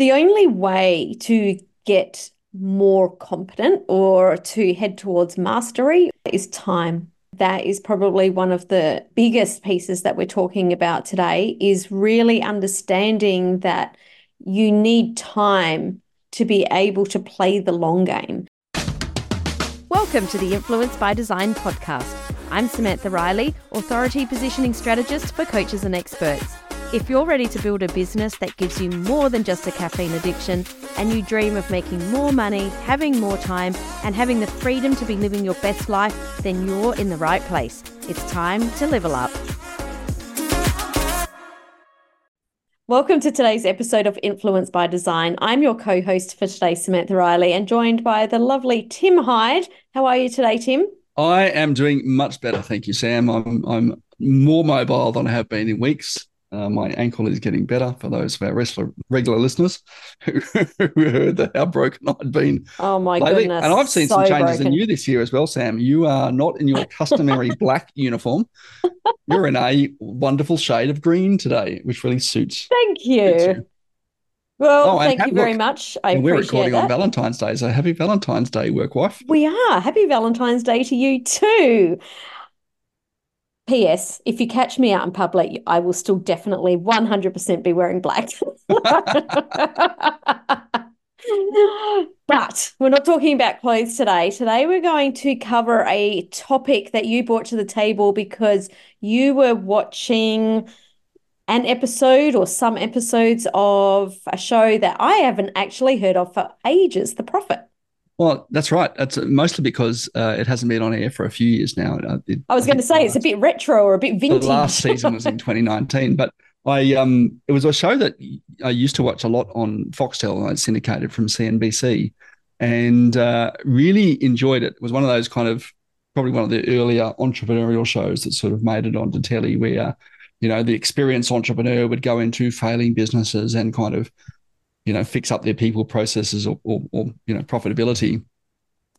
the only way to get more competent or to head towards mastery is time. That is probably one of the biggest pieces that we're talking about today is really understanding that you need time to be able to play the long game. Welcome to the Influence by Design podcast. I'm Samantha Riley, Authority Positioning Strategist for coaches and experts. If you're ready to build a business that gives you more than just a caffeine addiction, and you dream of making more money, having more time, and having the freedom to be living your best life, then you're in the right place. It's time to level up. Welcome to today's episode of Influence by Design. I'm your co host for today, Samantha Riley, and joined by the lovely Tim Hyde. How are you today, Tim? I am doing much better, thank you, Sam. I'm I'm more mobile than I have been in weeks. Uh, my ankle is getting better for those of our wrestler, regular listeners who, heard that how broken I'd been. Oh my lately. goodness! And I've seen so some changes broken. in you this year as well, Sam. You are not in your customary black uniform. You're in a wonderful shade of green today, which really suits. Thank you. Suits you. Well, oh, thank you very much. I we're recording that. on Valentine's Day, so happy Valentine's Day, work wife. We are. Happy Valentine's Day to you too. P.S. If you catch me out in public, I will still definitely 100% be wearing black. but we're not talking about clothes today. Today, we're going to cover a topic that you brought to the table because you were watching an episode or some episodes of a show that I haven't actually heard of for ages The Profit. Well, that's right. That's mostly because uh, it hasn't been on air for a few years now. Uh, it, I was going to say it's a bit retro or a bit vintage. The last season was in 2019, but I um it was a show that I used to watch a lot on Foxtel. I syndicated from CNBC, and uh, really enjoyed it. It was one of those kind of probably one of the earlier entrepreneurial shows that sort of made it onto telly, where you know the experienced entrepreneur would go into failing businesses and kind of you know, fix up their people processes or, or, or you know, profitability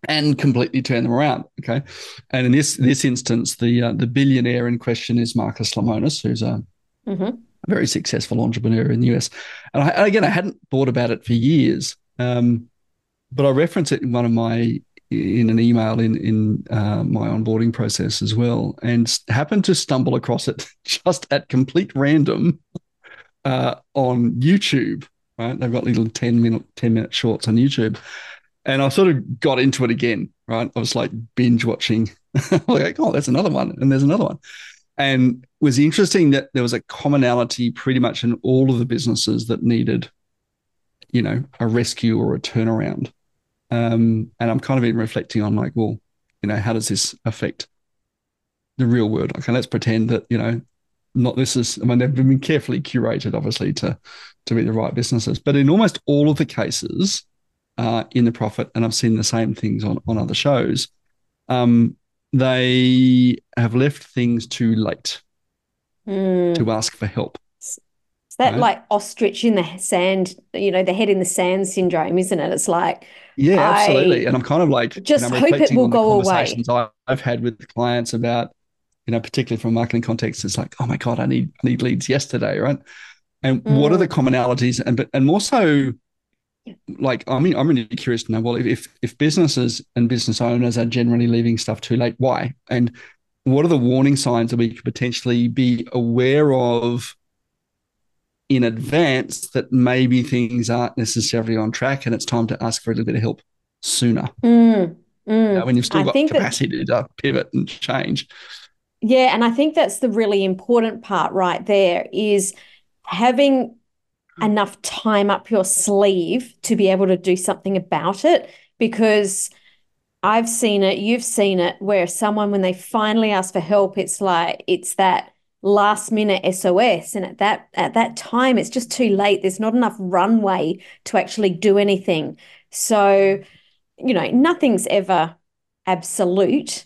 and completely turn them around. Okay, and in this this instance, the uh, the billionaire in question is Marcus Lemonis, who's a, mm-hmm. a very successful entrepreneur in the US. And I, again, I hadn't thought about it for years, um, but I reference it in one of my in an email in in uh, my onboarding process as well, and happened to stumble across it just at complete random uh, on YouTube right? They've got little 10 minute, 10 minute shorts on YouTube. And I sort of got into it again, right? I was like binge watching, like, oh, that's another one, and there's another one. And it was interesting that there was a commonality pretty much in all of the businesses that needed, you know, a rescue or a turnaround. Um, and I'm kind of even reflecting on like, well, you know, how does this affect the real world? Okay, let's pretend that, you know, not this is I mean they've been carefully curated, obviously, to to be the right businesses. But in almost all of the cases uh, in the profit, and I've seen the same things on, on other shows, um, they have left things too late mm. to ask for help. Is that right? like ostrich in the sand, you know, the head in the sand syndrome, isn't it? It's like, yeah, absolutely. And I'm kind of like, just you know, hope it will go away. I've had with clients about, you know, particularly from marketing context, it's like, oh my God, I need, I need leads yesterday, right? And mm. what are the mm. commonalities and but and more so like I mean I'm really curious to know well if if businesses and business owners are generally leaving stuff too late why and what are the warning signs that we could potentially be aware of in advance that maybe things aren't necessarily on track and it's time to ask for a little bit of help sooner mm, mm. You know, when you've still got capacity that, to pivot and change yeah and I think that's the really important part right there is having enough time up your sleeve to be able to do something about it because I've seen it, you've seen it, where someone, when they finally ask for help, it's like it's that last minute SOS. And at that at that time, it's just too late. There's not enough runway to actually do anything. So, you know, nothing's ever absolute.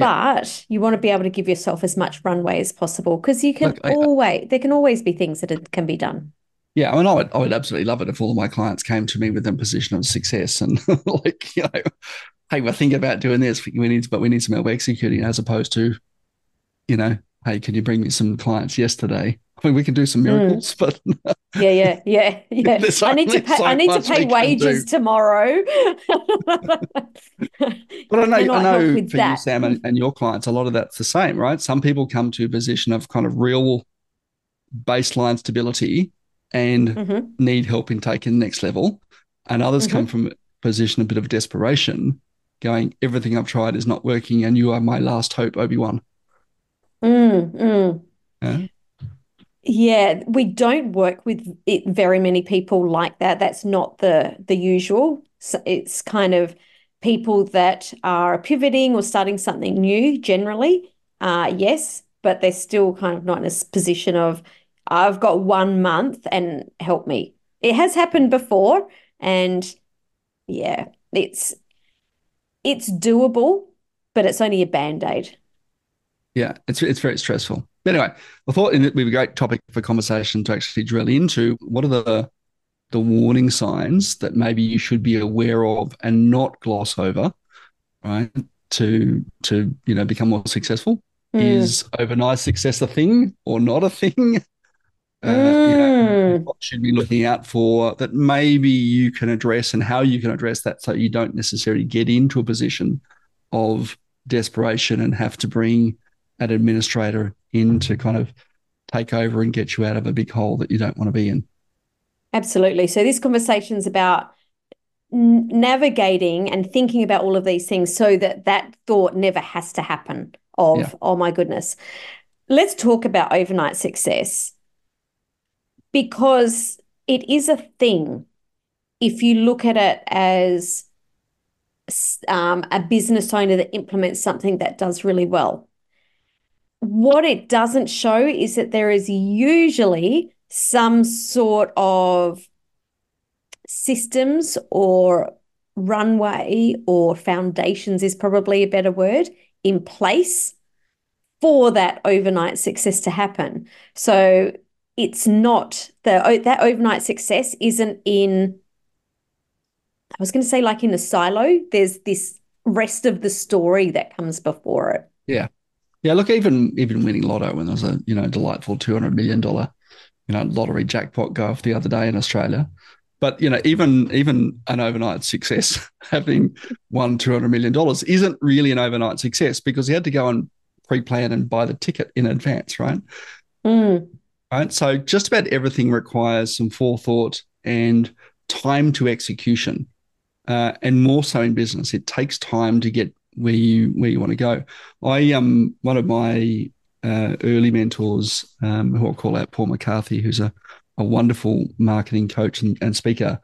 But you want to be able to give yourself as much runway as possible because you can Look, I, always there can always be things that can be done. Yeah, I mean, I would, I would absolutely love it if all of my clients came to me with a position of success and like, you know, hey, we're thinking about doing this. We need, but we need some help executing, as opposed to, you know, hey, can you bring me some clients yesterday? I mean, we can do some Hmm. miracles, but Yeah, yeah, yeah, yeah. I need to pay. so I need to pay wages tomorrow. But I know, I know for that. you, Sam, and, and your clients, a lot of that's the same, right? Some people come to a position of kind of real baseline stability and Mhm. need help in taking the next level. And others Mm-hmm. come from a position, of a bit of desperation, going, everything I've tried is not working, and you are my last hope, Obi Wan. Mm, mm. Yeah. Yeah, we don't work with it very many people like that. That's not the the usual. So it's kind of people that are pivoting or starting something new generally. Uh, yes, but they're still kind of not in a position of I've got one month and help me. It has happened before, and yeah, it's it's doable, but it's only a band-aid. Yeah, it's it's very stressful. But anyway, I thought it would be a great topic for conversation to actually drill into what are the the warning signs that maybe you should be aware of and not gloss over, right? To to you know become more successful. Mm. Is overnight success a thing or not a thing? Uh, you know, Mm. what should we be looking out for that maybe you can address and how you can address that so you don't necessarily get into a position of desperation and have to bring an administrator in to kind of take over and get you out of a big hole that you don't want to be in. Absolutely. So this conversation is about n- navigating and thinking about all of these things so that that thought never has to happen of, Yeah. oh my goodness. Let's talk about overnight success because it is a thing if you look at it as um, a business owner that implements something that does really well. What it doesn't show is that there is usually some sort of systems or runway or foundations is probably a better word in place for that overnight success to happen. So it's not the oh, that overnight success isn't in I was going to say like in the silo there's this rest of the story that comes before it. Yeah, look, even even winning lotto when there was a you know delightful two hundred million dollar you know lottery jackpot go off the other day in Australia, but you know even even an overnight success having won two hundred million dollars isn't really an overnight success because he had to go and pre-plan and buy the ticket in advance, right? Mm, Right. So just about everything requires some forethought and time to execution, uh, and more so in business, it takes time to get where you where you want to go. I um one of my uh, early mentors, um, who I'll call out Paul McCarthy, who's a a wonderful marketing coach and, and speaker,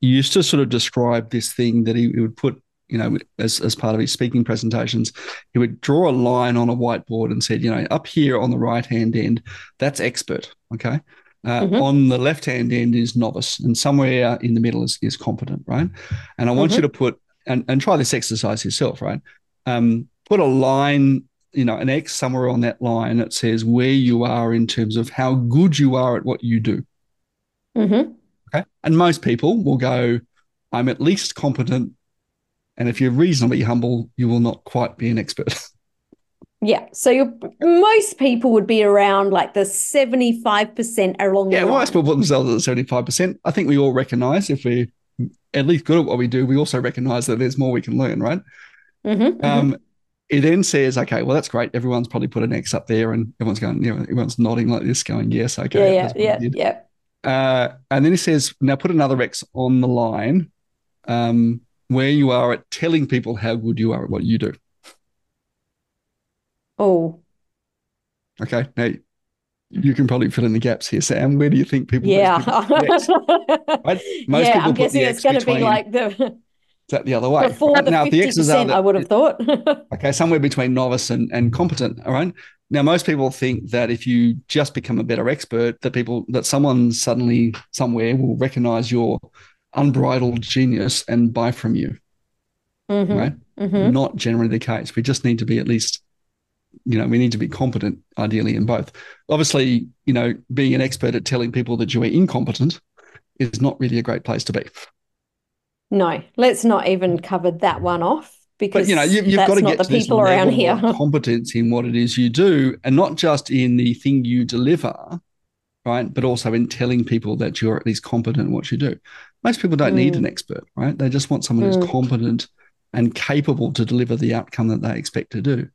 he used to sort of describe this thing that he, he would put, you know, as as part of his speaking presentations, he would draw a line on a whiteboard and said, you know, up here on the right hand end, that's expert. Okay. Uh, Mhm. On the left hand end is novice, and somewhere in the middle is, is competent, right? And I want you to put and, and try this exercise yourself, right? Um, put a line, you know, an X somewhere on that line that says where you are in terms of how good you are at what you do. mhm. Okay. And most people will go, I'm at least competent. And if you're reasonably humble, you will not quite be an expert. Yeah. So you most people would be around like the 75% along yeah, the most people put themselves at 75%. I think we all recognize if we're at least good at what we do, we also recognize that there's more we can learn, right? Mhm, mhm. Um, it then says, okay, well, that's great. Everyone's probably put an X up there and everyone's going, you know, everyone's nodding like this, going, yes, okay. yeah, yeah, yeah, yeah. Uh, and then it says, now put another X on the line um, where you are at telling people how good you are at what you do. Oh, Okay. Now, you can probably fill in the gaps here, Sam. Where do you think people? yeah. most people put the X? Right? Most yeah, people I'm guessing it's going to be like the that the other way? before Right? the now, the 50%, X's are I would have thought. Okay, somewhere between novice and, and competent. All right. Now, most people think that if you just become a better expert, that people that someone suddenly somewhere will recognize your unbridled genius and buy from you. Mhm, Right? mhm. Not generally the case. We just need to be at least, you know, we need to be competent, ideally in both. Obviously, you know, being an expert at telling people that you are incompetent is not really a great place to be. No, let's not even cover that one off. because but you know you, have got to get the to people around here. competence in what it is you do, and not just in the thing you deliver, right? But also in telling people that you're at least competent in what you do. Most people don't mm. need an expert, right? They just want someone mm. who's competent and capable to deliver the outcome that they expect to do.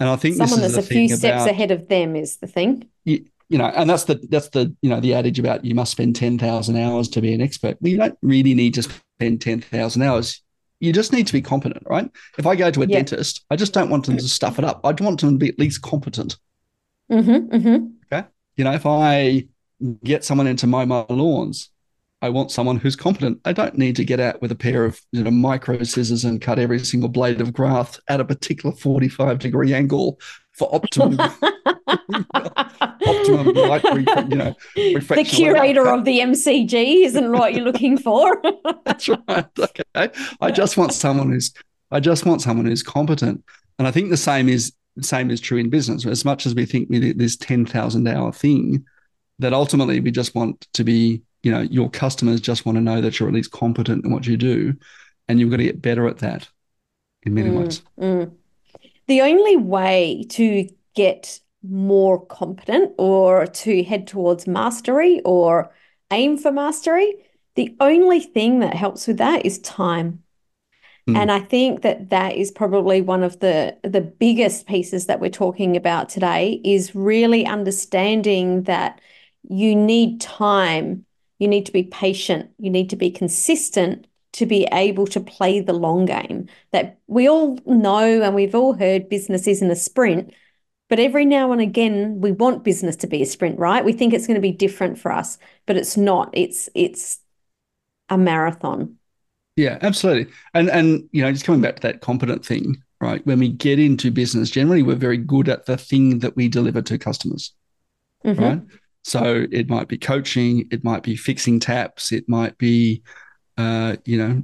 And I think someone that's a few steps about, ahead of them is the thing. You, know, and that's the that's the you know the adage about you must spend ten thousand hours to be an expert. Well, you don't really need to spend ten thousand hours. You just need to be competent, right? If I go to a yep. dentist, I just don't want them to stuff it up. I want them to be at least competent. Mm-hmm, mm-hmm. Okay. You know, if I get someone into mow my lawns, I want someone who's competent. I don't need to get out with a pair of you know micro scissors and cut every single blade of grass at a particular 45 degree angle for optimum optimum light you know the curator of the MCG isn't what you're looking for. That's right. Okay. I just want someone who's I just want someone who's competent. And I think the same is same is true in business. As much as we think we this 10,000 hour thing, that ultimately we just want to be you know your customers just want to know that you're at least competent in what you do and you've got to get better at that in many mm, ways mm. The only way to get more competent or to head towards mastery or aim for mastery the only thing that helps with that is time mm. and i think that that is probably one of the the biggest pieces that we're talking about today is really understanding that you need time you need to be patient. You need to be consistent to be able to play the long game. That we all know and we've all heard business isn't a sprint, but every now and again we want business to be a sprint, right? We think it's going to be different for us, but it's not. It's it's a marathon. Yeah, absolutely. And and you know, just coming back to that competent thing, right? When we get into business, generally we're very good at the thing that we deliver to customers. Mm-hmm. Right. So it might be coaching, it might be fixing taps, it might be, uh, you know,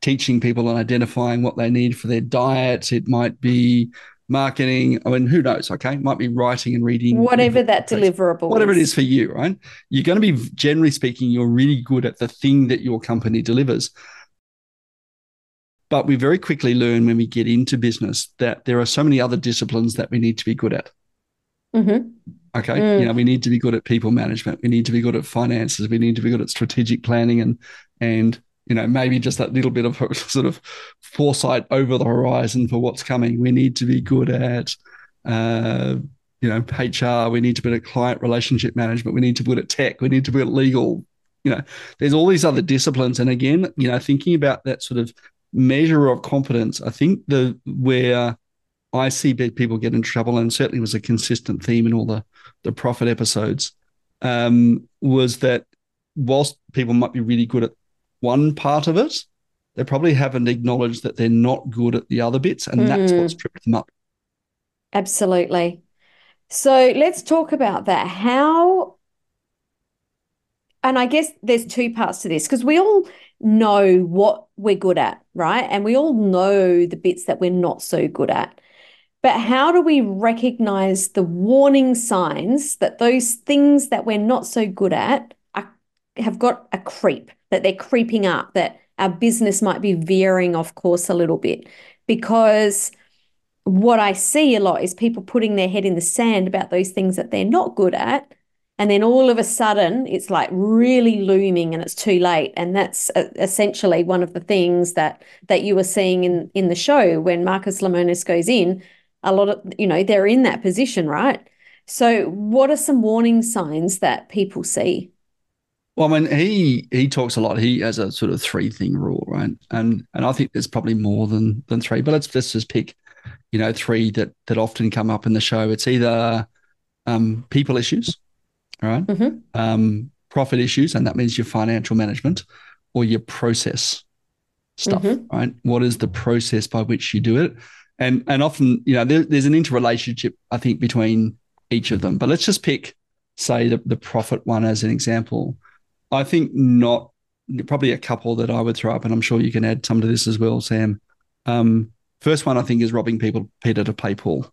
teaching people and identifying what they need for their diet. It might be marketing. I mean, who knows? Okay, it might be writing and reading. Whatever that deliverable, whatever is. it is for you, right? You're going to be generally speaking, you're really good at the thing that your company delivers. But we very quickly learn when we get into business that there are so many other disciplines that we need to be good at. Mm-hmm. Okay. Mm. You know, we need to be good at people management. We need to be good at finances. We need to be good at strategic planning and and you know maybe just that little bit of sort of foresight over the horizon for what's coming. We need to be good at uh, you know HR. We need to be at client relationship management. We need to be at tech. We need to be at legal. You know, there's all these other disciplines. And again, you know, thinking about that sort of measure of competence, I think the where I see people get in trouble, and certainly was a consistent theme in all the the profit episodes, um, was that whilst people might be really good at one part of it, they probably haven't acknowledged that they're not good at the other bits, and mm. that's what's tripped them up. Absolutely. So let's talk about that. How, and I guess there's two parts to this because we all know what we're good at, right? And we all know the bits that we're not so good at. But how do we recognize the warning signs that those things that we're not so good at are, have got a creep, that they're creeping up, that our business might be veering off course a little bit? Because what I see a lot is people putting their head in the sand about those things that they're not good at. And then all of a sudden, it's like really looming and it's too late. And that's uh, essentially one of the things that that you were seeing in, in the show when Marcus Lemonis goes in a lot of, you know, they're in that position, right? So, what are some warning signs that people see? Well, I mean, he he talks a lot. He has a sort of three thing rule, right? And and I think there's probably more than than three, but let's let's just pick, you know, three that that often come up in the show. It's either um, people issues, right? Mm-hmm. Um, profit issues, and that means your financial management or your process stuff, mm-hmm. right? What is the process by which you do it? and and often you know there, there's an interrelationship I think between each of them. But let's just pick say the, the profit one as an example. I think not probably a couple that I would throw up, and I'm sure you can add some to this as well, Sam. Um, first one I think is robbing people Peter to pay Paul.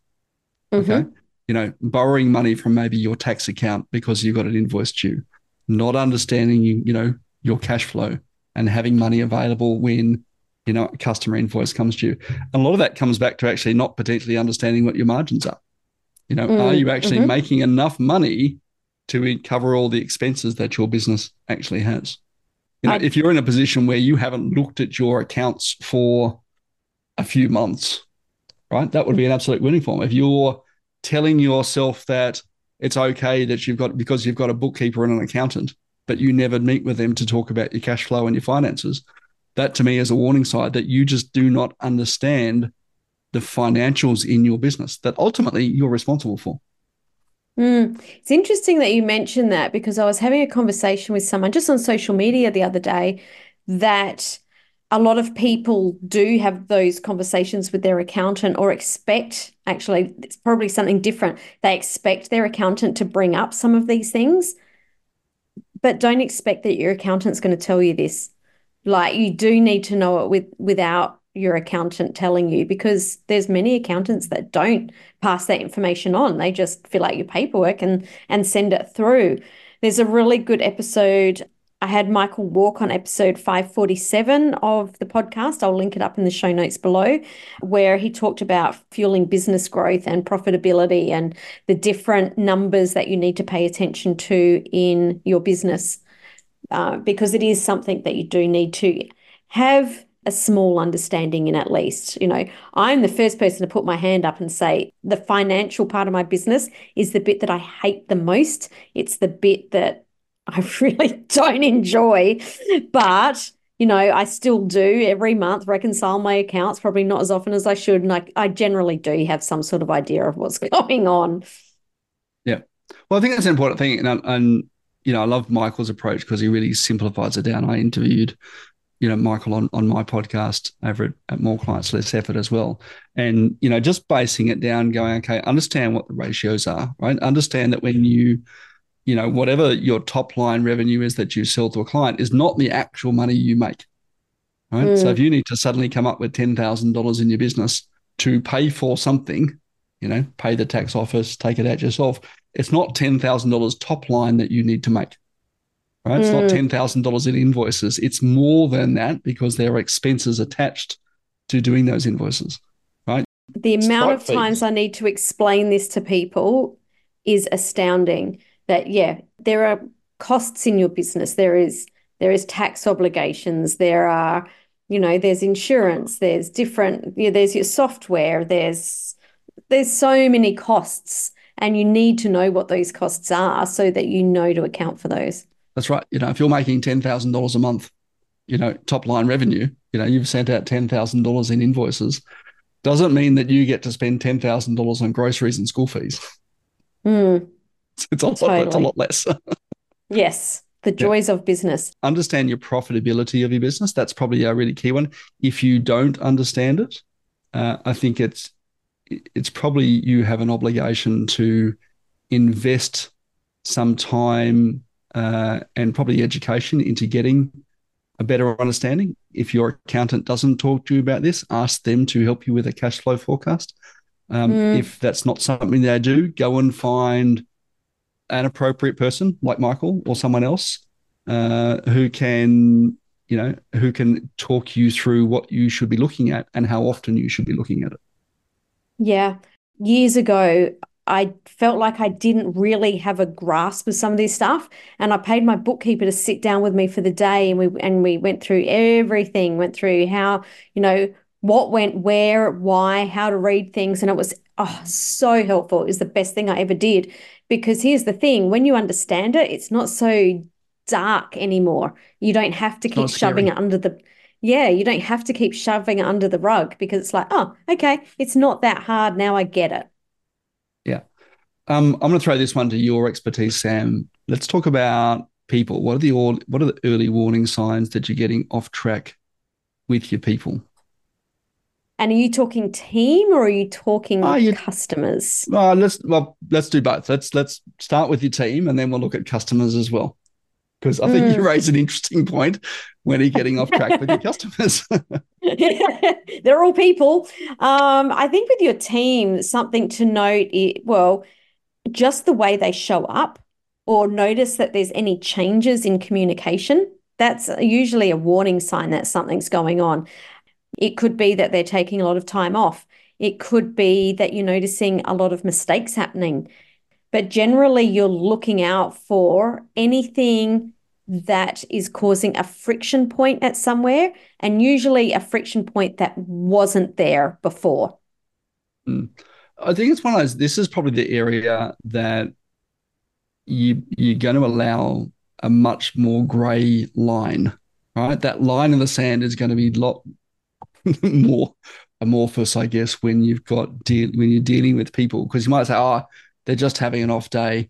Mm-hmm. Okay. You know, borrowing money from maybe your tax account because you've got an invoice due, not understanding you, you know, your cash flow and having money available when you know, a customer invoice comes to you. And a lot of that comes back to actually not potentially understanding what your margins are. You know, mm, are you actually mm-hmm. making enough money to cover all the expenses that your business actually has? You know, I, if you're in a position where you haven't looked at your accounts for a few months, right, that would be an absolute winning form. If you're telling yourself that it's okay that you've got because you've got a bookkeeper and an accountant, but you never meet with them to talk about your cash flow and your finances, that to me is a warning sign that you just do not understand the financials in your business that ultimately you're responsible for. Mm. It's interesting that you mentioned that because I was having a conversation with someone just on social media the other day that a lot of people do have those conversations with their accountant or expect actually it's probably something different they expect their accountant to bring up some of these things but don't expect that your accountant's going to tell you this like you do need to know it with without your accountant telling you because there's many accountants that don't pass that information on they just fill out your paperwork and and send it through there's a really good episode I had Michael Walk on episode 547 of the podcast. I'll link it up in the show notes below, where he talked about fueling business growth and profitability and the different numbers that you need to pay attention to in your business. Uh, because it is something that you do need to have a small understanding in at least. You know, I'm the first person to put my hand up and say the financial part of my business is the bit that I hate the most. It's the bit that I really don't enjoy, but you know, I still do every month reconcile my accounts, probably not as often as I should. And I, I generally do have some sort of idea of what's going on. Yeah. Well, I think that's an important thing. And, and you know, I love Michael's approach because he really simplifies it down. I interviewed, you know, Michael on, on my podcast over at, at More Clients, Less Effort as well. And, you know, just basing it down, going, okay, understand what the ratios are, right? Understand that when you, you know, whatever your top line revenue is that you sell to a client is not the actual money you make. Right. Mm. So if you need to suddenly come up with $10,000 in your business to pay for something, you know, pay the tax office, take it out yourself, it's not $10,000 top line that you need to make. Right. It's not mm. $10,000 in invoices. It's more than that because there are expenses attached to doing those invoices. Right. The amount of times I need to explain this to people is astounding that, yeah, there are costs in your business. There is there is tax obligations. There are, you know, there's insurance. There's different. You know, there's your software. There's there's so many costs and you need to know what those costs are so that you know to account for those. That's right. You know, if you're making ten thousand dollars a month, you know, top line revenue, you know, you've sent out ten thousand dollars in invoices, doesn't mean that you get to spend ten thousand dollars on groceries and school fees. Mm, it's a totally. lot. It's a lot less. yes, the joys yeah. of business. Understand your profitability of your business. That's probably a really key one. If you don't understand it, uh, I think it's it's probably you have an obligation to invest some time uh, and probably education into getting a better understanding. If your accountant doesn't talk to you about this, ask them to help you with a cash flow forecast. Um, mm. If that's not something they do, go and find an appropriate person like Michael or someone else uh, who can, you know, who can talk you through what you should be looking at and how often you should be looking at it. Yeah. Years ago, I felt like I didn't really have a grasp of some of this stuff. And I paid my bookkeeper to sit down with me for the day and we and we went through everything, went through how, you know, what went where, why, how to read things. And it was oh so helpful. It was the best thing I ever did. Because here's the thing, when you understand it, it's not so dark anymore. You don't have to keep shoving it under the yeah, you don't have to keep shoving it under the rug because it's like, oh, okay, it's not that hard. Now I get it. Um, I'm going to throw this one to your expertise, Sam. Let's talk about people. What are the what are the early warning signs that you're getting off track with your people? And are you talking team or are you talking uh, you, customers? Uh, let's well, let's do both. Let's let's start with your team and then we'll look at customers as well because I think mm. you raise an interesting point when you're getting off track with your customers. They're all people. Um, I think with your team, something to note, is, well, just the way they show up or notice that there's any changes in communication. That's usually a warning sign that something's going on. It could be that they're taking a lot of time off. It could be that you're noticing a lot of mistakes happening. But generally, you're looking out for anything that is causing a friction point at somewhere, and usually a friction point that wasn't there before. Mm. I think it's one of those. This is probably the area that you you're going to allow a much more grey line, right? That line in the sand is going to be a lot more amorphous, I guess, when you've got deal when you're dealing with people because you might say, oh, they're just having an off day,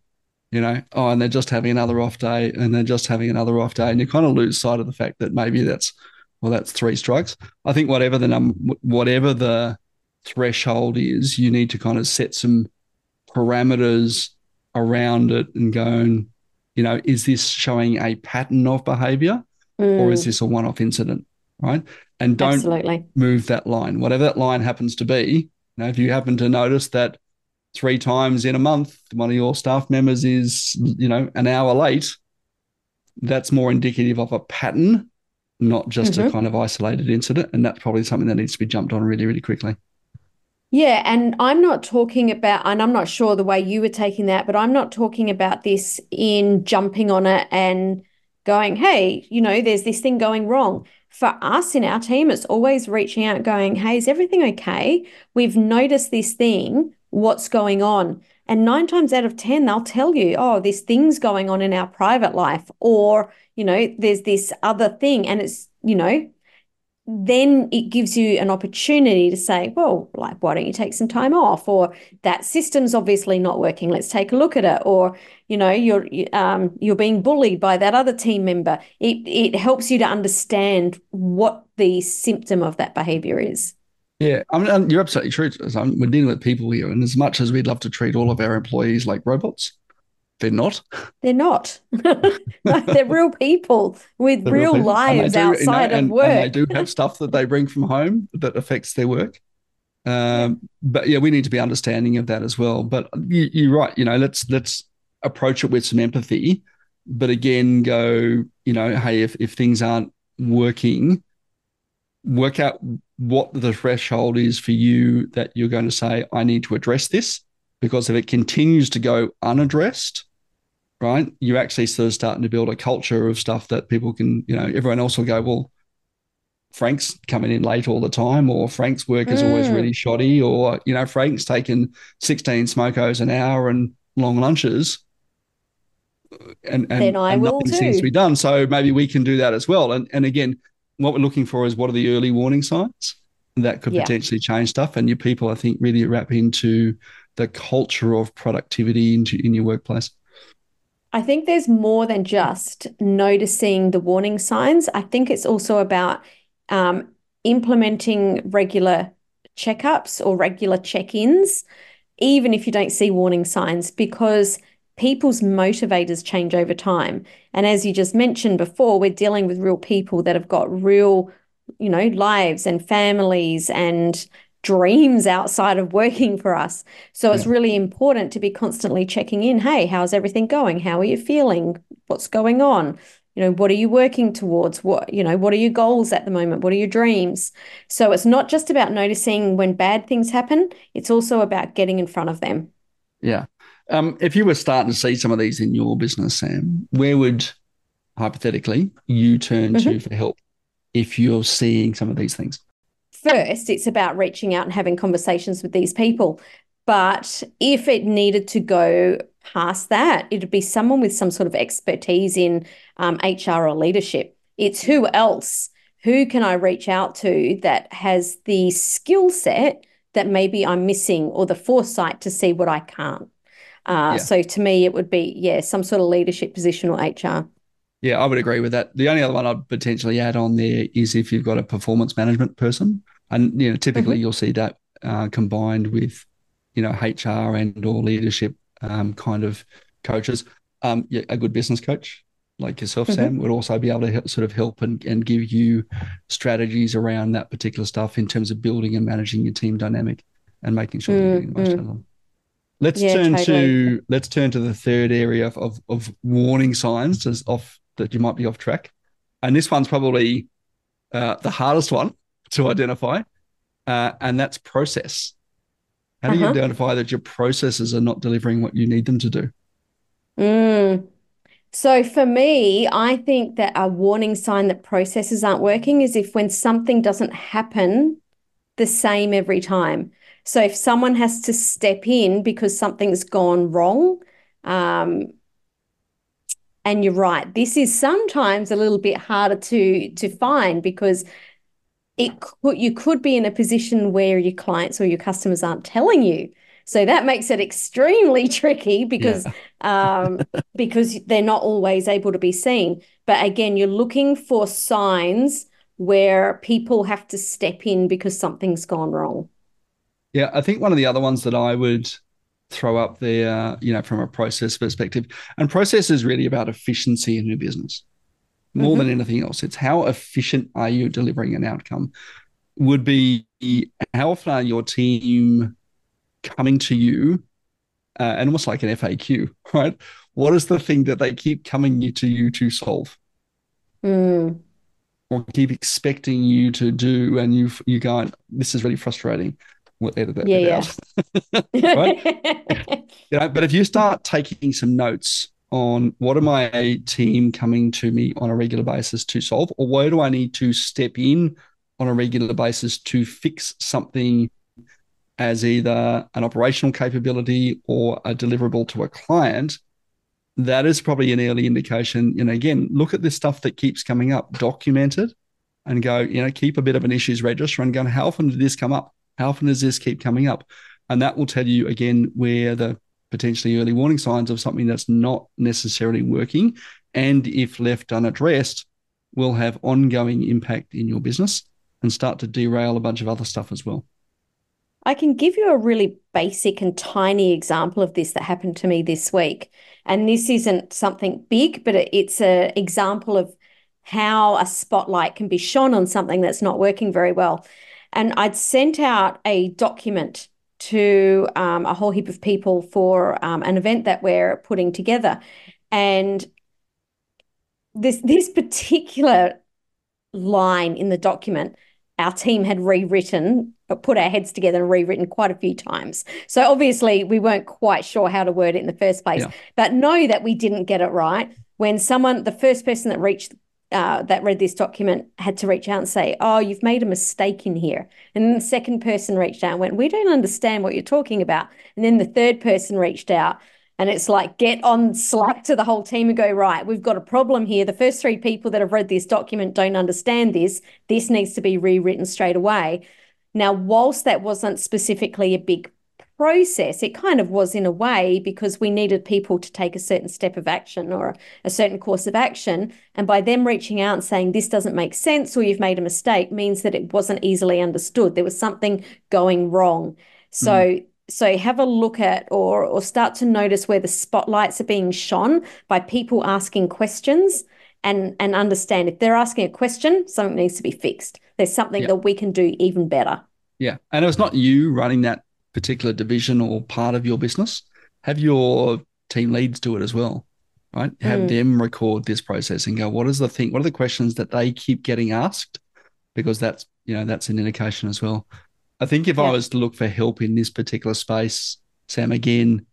you know, oh, and they're just having another off day, and they're just having another off day, and you kind of lose sight of the fact that maybe that's well, that's three strikes. I think whatever the number, whatever the threshold is, you need to kind of set some parameters around it and going, you know, is this showing a pattern of behavior mm. or is mm. this a one off incident? Right. And don't Absolutely. move that line, whatever that line happens to be. You know, if you happen to notice that three times in a month, one of your staff members is, you know, an hour late, that's more indicative of a pattern, not just mm-hmm. a kind of isolated incident. And that's probably something that needs to be jumped on really, really quickly. Yeah, and I'm not talking about, and I'm not sure the way you were taking that, but I'm not talking about this in jumping on it and going, hey, you know, there's this thing going wrong. For us in our team, it's always reaching out going, hey, is everything okay? We've noticed this thing. What's going on? And nine times out of 10, they'll tell you, oh, this thing's going on in our private life, or, you know, there's this other thing. And it's, you know, then it gives you an opportunity to say, well, like, why don't you take some time off? Or that system's obviously not working. Let's take a look at it. Or, you know, you're um, you're being bullied by that other team member. It it helps you to understand what the symptom of that behavior is. Yeah, I mean, you're absolutely true. We're dealing with people here, and as much as we'd love to treat all of our employees like robots, they're not. They're not. they're real people with real, real people. lives do, outside you know, and, of work. And they do have stuff that they bring from home that affects their work. Um, but yeah, we need to be understanding of that as well. But you, you're right. You know, let's let's approach it with some empathy. But again, go. You know, hey, if if things aren't working, work out what the threshold is for you that you're going to say, I need to address this because if it continues to go unaddressed, right, you're actually sort of starting to build a culture of stuff that people can, you know, everyone else will go, well, Frank's coming in late all the time, or Frank's work is mm. always really mm. shoddy, or, you know, Frank's taking 16 smokos an hour and long lunches. And, and, then I and will nothing too. seems to be done. So maybe we can do that as well. And and again, what we're looking for is what are the early warning signs that could yeah. potentially change stuff. And your people, I think, really wrap into the culture of productivity into in your workplace? I think there's more than just noticing the warning signs. I think it's also about um, implementing regular checkups or regular check ins, even if you don't see warning signs, because people's motivators change over time. And as you just mentioned before, we're dealing with real people that have got real, you know, lives and families and dreams outside of working for us. So yeah. it's really important to be constantly checking in. Hey, how's everything going? How are you feeling? What's going on? You know, what are you working towards? What, you know, what are your goals at the moment? What are your dreams? So it's not just about noticing when bad things happen, it's also about getting in front of them. Yeah. Um, if you were starting to see some of these in your business, Sam, where would hypothetically you turn mm-hmm. to for help if you're seeing some of these things? First, it's about reaching out and having conversations with these people. But if it needed to go past that, it'd be someone with some sort of expertise in um, HR or leadership. It's who else? Who can I reach out to that has the skill set that maybe I'm missing or the foresight to see what I can't? Uh, yeah. So to me, it would be, yeah, some sort of leadership position or HR. Yeah, I would agree with that. The only other one I'd potentially add on there is if you've got a performance management person, and you know, typically mm-hmm. you'll see that uh, combined with you know HR and or leadership um, kind of coaches. Um, yeah, a good business coach like yourself, mm-hmm. Sam, would also be able to help, sort of help and, and give you strategies around that particular stuff in terms of building and managing your team dynamic and making sure mm-hmm. you're getting the most out of them. Let's yeah, turn totally. to let's turn to the third area of, of, of warning signs as off that you might be off track. And this one's probably uh, the hardest one to identify, uh, and that's process. How do uh-huh. you identify that your processes are not delivering what you need them to do? Mm. So for me, I think that a warning sign that processes aren't working is if when something doesn't happen the same every time. So if someone has to step in because something's gone wrong, um, and you're right, this is sometimes a little bit harder to to find because it could you could be in a position where your clients or your customers aren't telling you. So that makes it extremely tricky because yeah. um, because they're not always able to be seen. But again, you're looking for signs where people have to step in because something's gone wrong. Yeah, I think one of the other ones that I would throw up there, you know, from a process perspective, and process is really about efficiency in your business more mm-hmm. than anything else. It's how efficient are you delivering an outcome? Would be how often are your team coming to you, uh, and almost like an FAQ, right? What is the thing that they keep coming to you to solve? Mm or keep expecting you to do, and you you go, this is really frustrating. We'll edit that yeah, yeah. out. right? you know, but if you start taking some notes on what are my team coming to me on a regular basis to solve, or where do I need to step in on a regular basis to fix something as either an operational capability or a deliverable to a client, that is probably an early indication. And again, look at this stuff that keeps coming up, document it and go, you know, keep a bit of an issues register and go, how often did this come up? How often does this keep coming up? And that will tell you again where the potentially early warning signs of something that's not necessarily working. And if left unaddressed, will have ongoing impact in your business and start to derail a bunch of other stuff as well. I can give you a really basic and tiny example of this that happened to me this week. And this isn't something big, but it's an example of how a spotlight can be shone on something that's not working very well. And I'd sent out a document to um, a whole heap of people for um, an event that we're putting together. And this this particular line in the document our team had rewritten, put our heads together and rewritten quite a few times. So obviously we weren't quite sure how to word it in the first place. Yeah. But know that we didn't get it right. When someone, the first person that reached uh, that read this document had to reach out and say, Oh, you've made a mistake in here. And then the second person reached out and went, We don't understand what you're talking about. And then the third person reached out and it's like, get on Slack to the whole team and go, right, we've got a problem here. The first three people that have read this document don't understand this. This needs to be rewritten straight away. Now, whilst that wasn't specifically a big process, it kind of was in a way because we needed people to take a certain step of action or a certain course of action. And by them reaching out and saying, this doesn't make sense or you've made a mistake, means that it wasn't easily understood. There was something going wrong. So, mm so have a look at or or start to notice where the spotlights are being shone by people asking questions and and understand if they're asking a question something needs to be fixed there's something yeah. that we can do even better yeah and it was not you running that particular division or part of your business have your team leads do it as well right have mm. them record this process and go what is the thing what are the questions that they keep getting asked because that's you know that's an indication as well I think if yeah. I was to look for help in this particular space, Sam, again,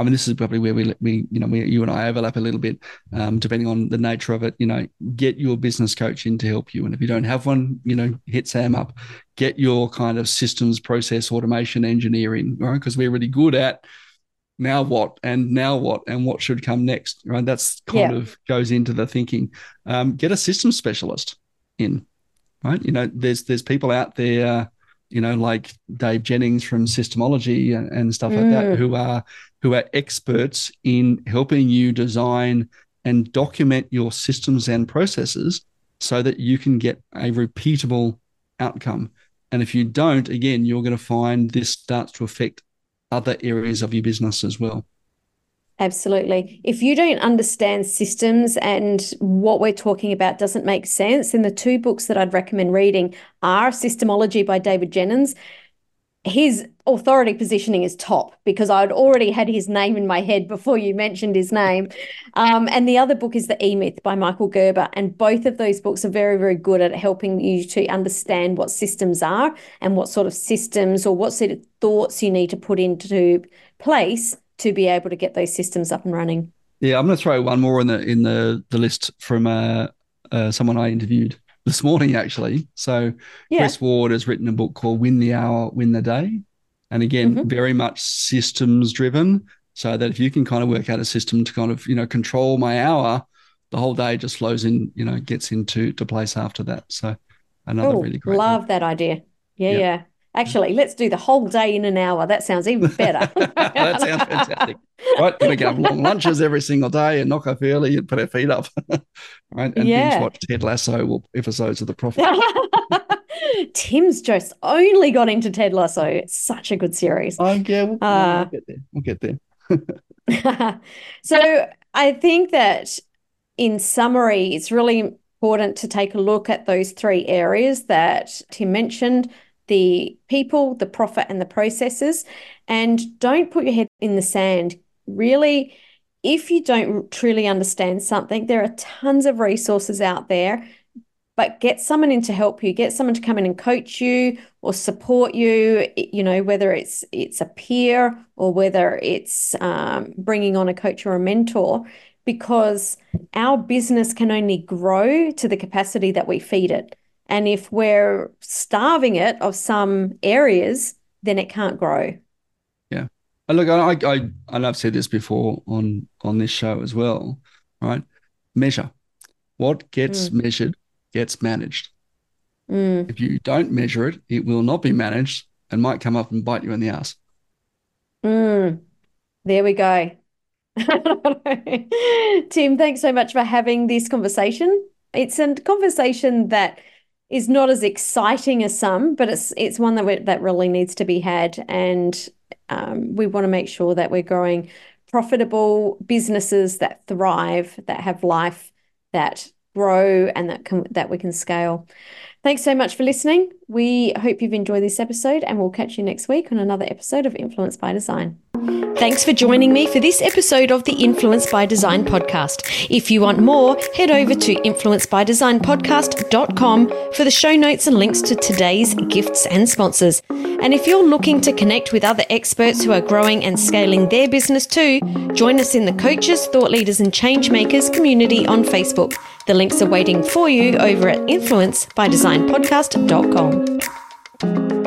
I mean, this is probably where we, we you know, we, you and I overlap a little bit, um, depending on the nature of it. You know, get your business coach in to help you, and if you don't have one, you know, hit Sam up. Get your kind of systems, process, automation engineering, right? Because we're really good at now what and now what and what should come next, right? That's kind yeah. of goes into the thinking. Um, get a systems specialist in, right? You know, there's there's people out there you know, like Dave Jennings from Systemology and, and stuff mm. like that, mm. who are who are experts in helping you design and document your systems and processes so that you can get a repeatable outcome. And if you don't, again, you're going to find this starts to affect other areas of your business as well. Absolutely. If you don't understand systems and what we're talking about doesn't make sense, then the two books that I'd recommend reading are Systemology by David Jennings. his authority positioning is top because I'd already had his name in my head before you mentioned his name. Um, and the other book is The E Myth by Michael Gerber. And both of those books are very, very good at helping you to understand what systems are and what sort of systems or what sort of thoughts you need to put into place to be able to get those systems up and running. Yeah, I'm going to throw one more in the in the the list from uh, uh, someone I interviewed this morning, actually. So yeah. Chris Ward has written a book called Win the Hour, Win the Day. And again, mm-hmm. very much systems driven. So that if you can kind of work out a system to kind of, you know, control my hour, the whole day just flows in, you know, gets into to place after that. So another Ooh, really great. Love book. that idea. Yeah, yeah, yeah. Actually, let's do the whole day in an hour. That sounds even better. that sounds fantastic. Right, gonna have long lunches every single day and knock off early and put our feet up. right, and yeah. binge watch Ted Lasso episodes of The Profit. Tim's just only got into Ted Lasso. It's such a good series. Oh yeah, we'll, uh, we'll get there. We'll get there. so I think that in summary, it's really important to take a look at those three areas that Tim mentioned the people, the profit, and the processes. And don't put your head in the sand. Really, if you don't truly understand something, there are tons of resources out there. But get someone in to help you. Get someone to come in and coach you or support you. You know whether it's it's a peer or whether it's um, bringing on a coach or a mentor, because our business can only grow to the capacity that we feed it. And if we're starving it of some areas, then it can't grow. Yeah. And look, I, I, and I've said this before on on this show as well, right? Measure. What gets mm. measured gets managed. Mm. If you don't measure it, it will not be managed and might come up and bite you in the ass. Mm. There we go. Tim, thanks so much for having this conversation. It's a conversation that is not as exciting as some, but it's it's one that we, that really needs to be had, and um, we want to make sure that we're growing profitable businesses that thrive, that have life, that grow, and that can that we can scale. Thanks so much for listening. We hope you've enjoyed this episode, and we'll catch you next week on another episode of Influence by Design. Thanks for joining me for this episode of the Influence by Design podcast. If you want more, head over to influencebydesignpodcast.com for the show notes and links to today's gifts and sponsors. And if you're looking to connect with other experts who are growing and scaling their business too, join us in the Coaches, Thought Leaders, and Changemakers community on Facebook. The links are waiting for you over at influencebydesignpodcast.com. Thank you.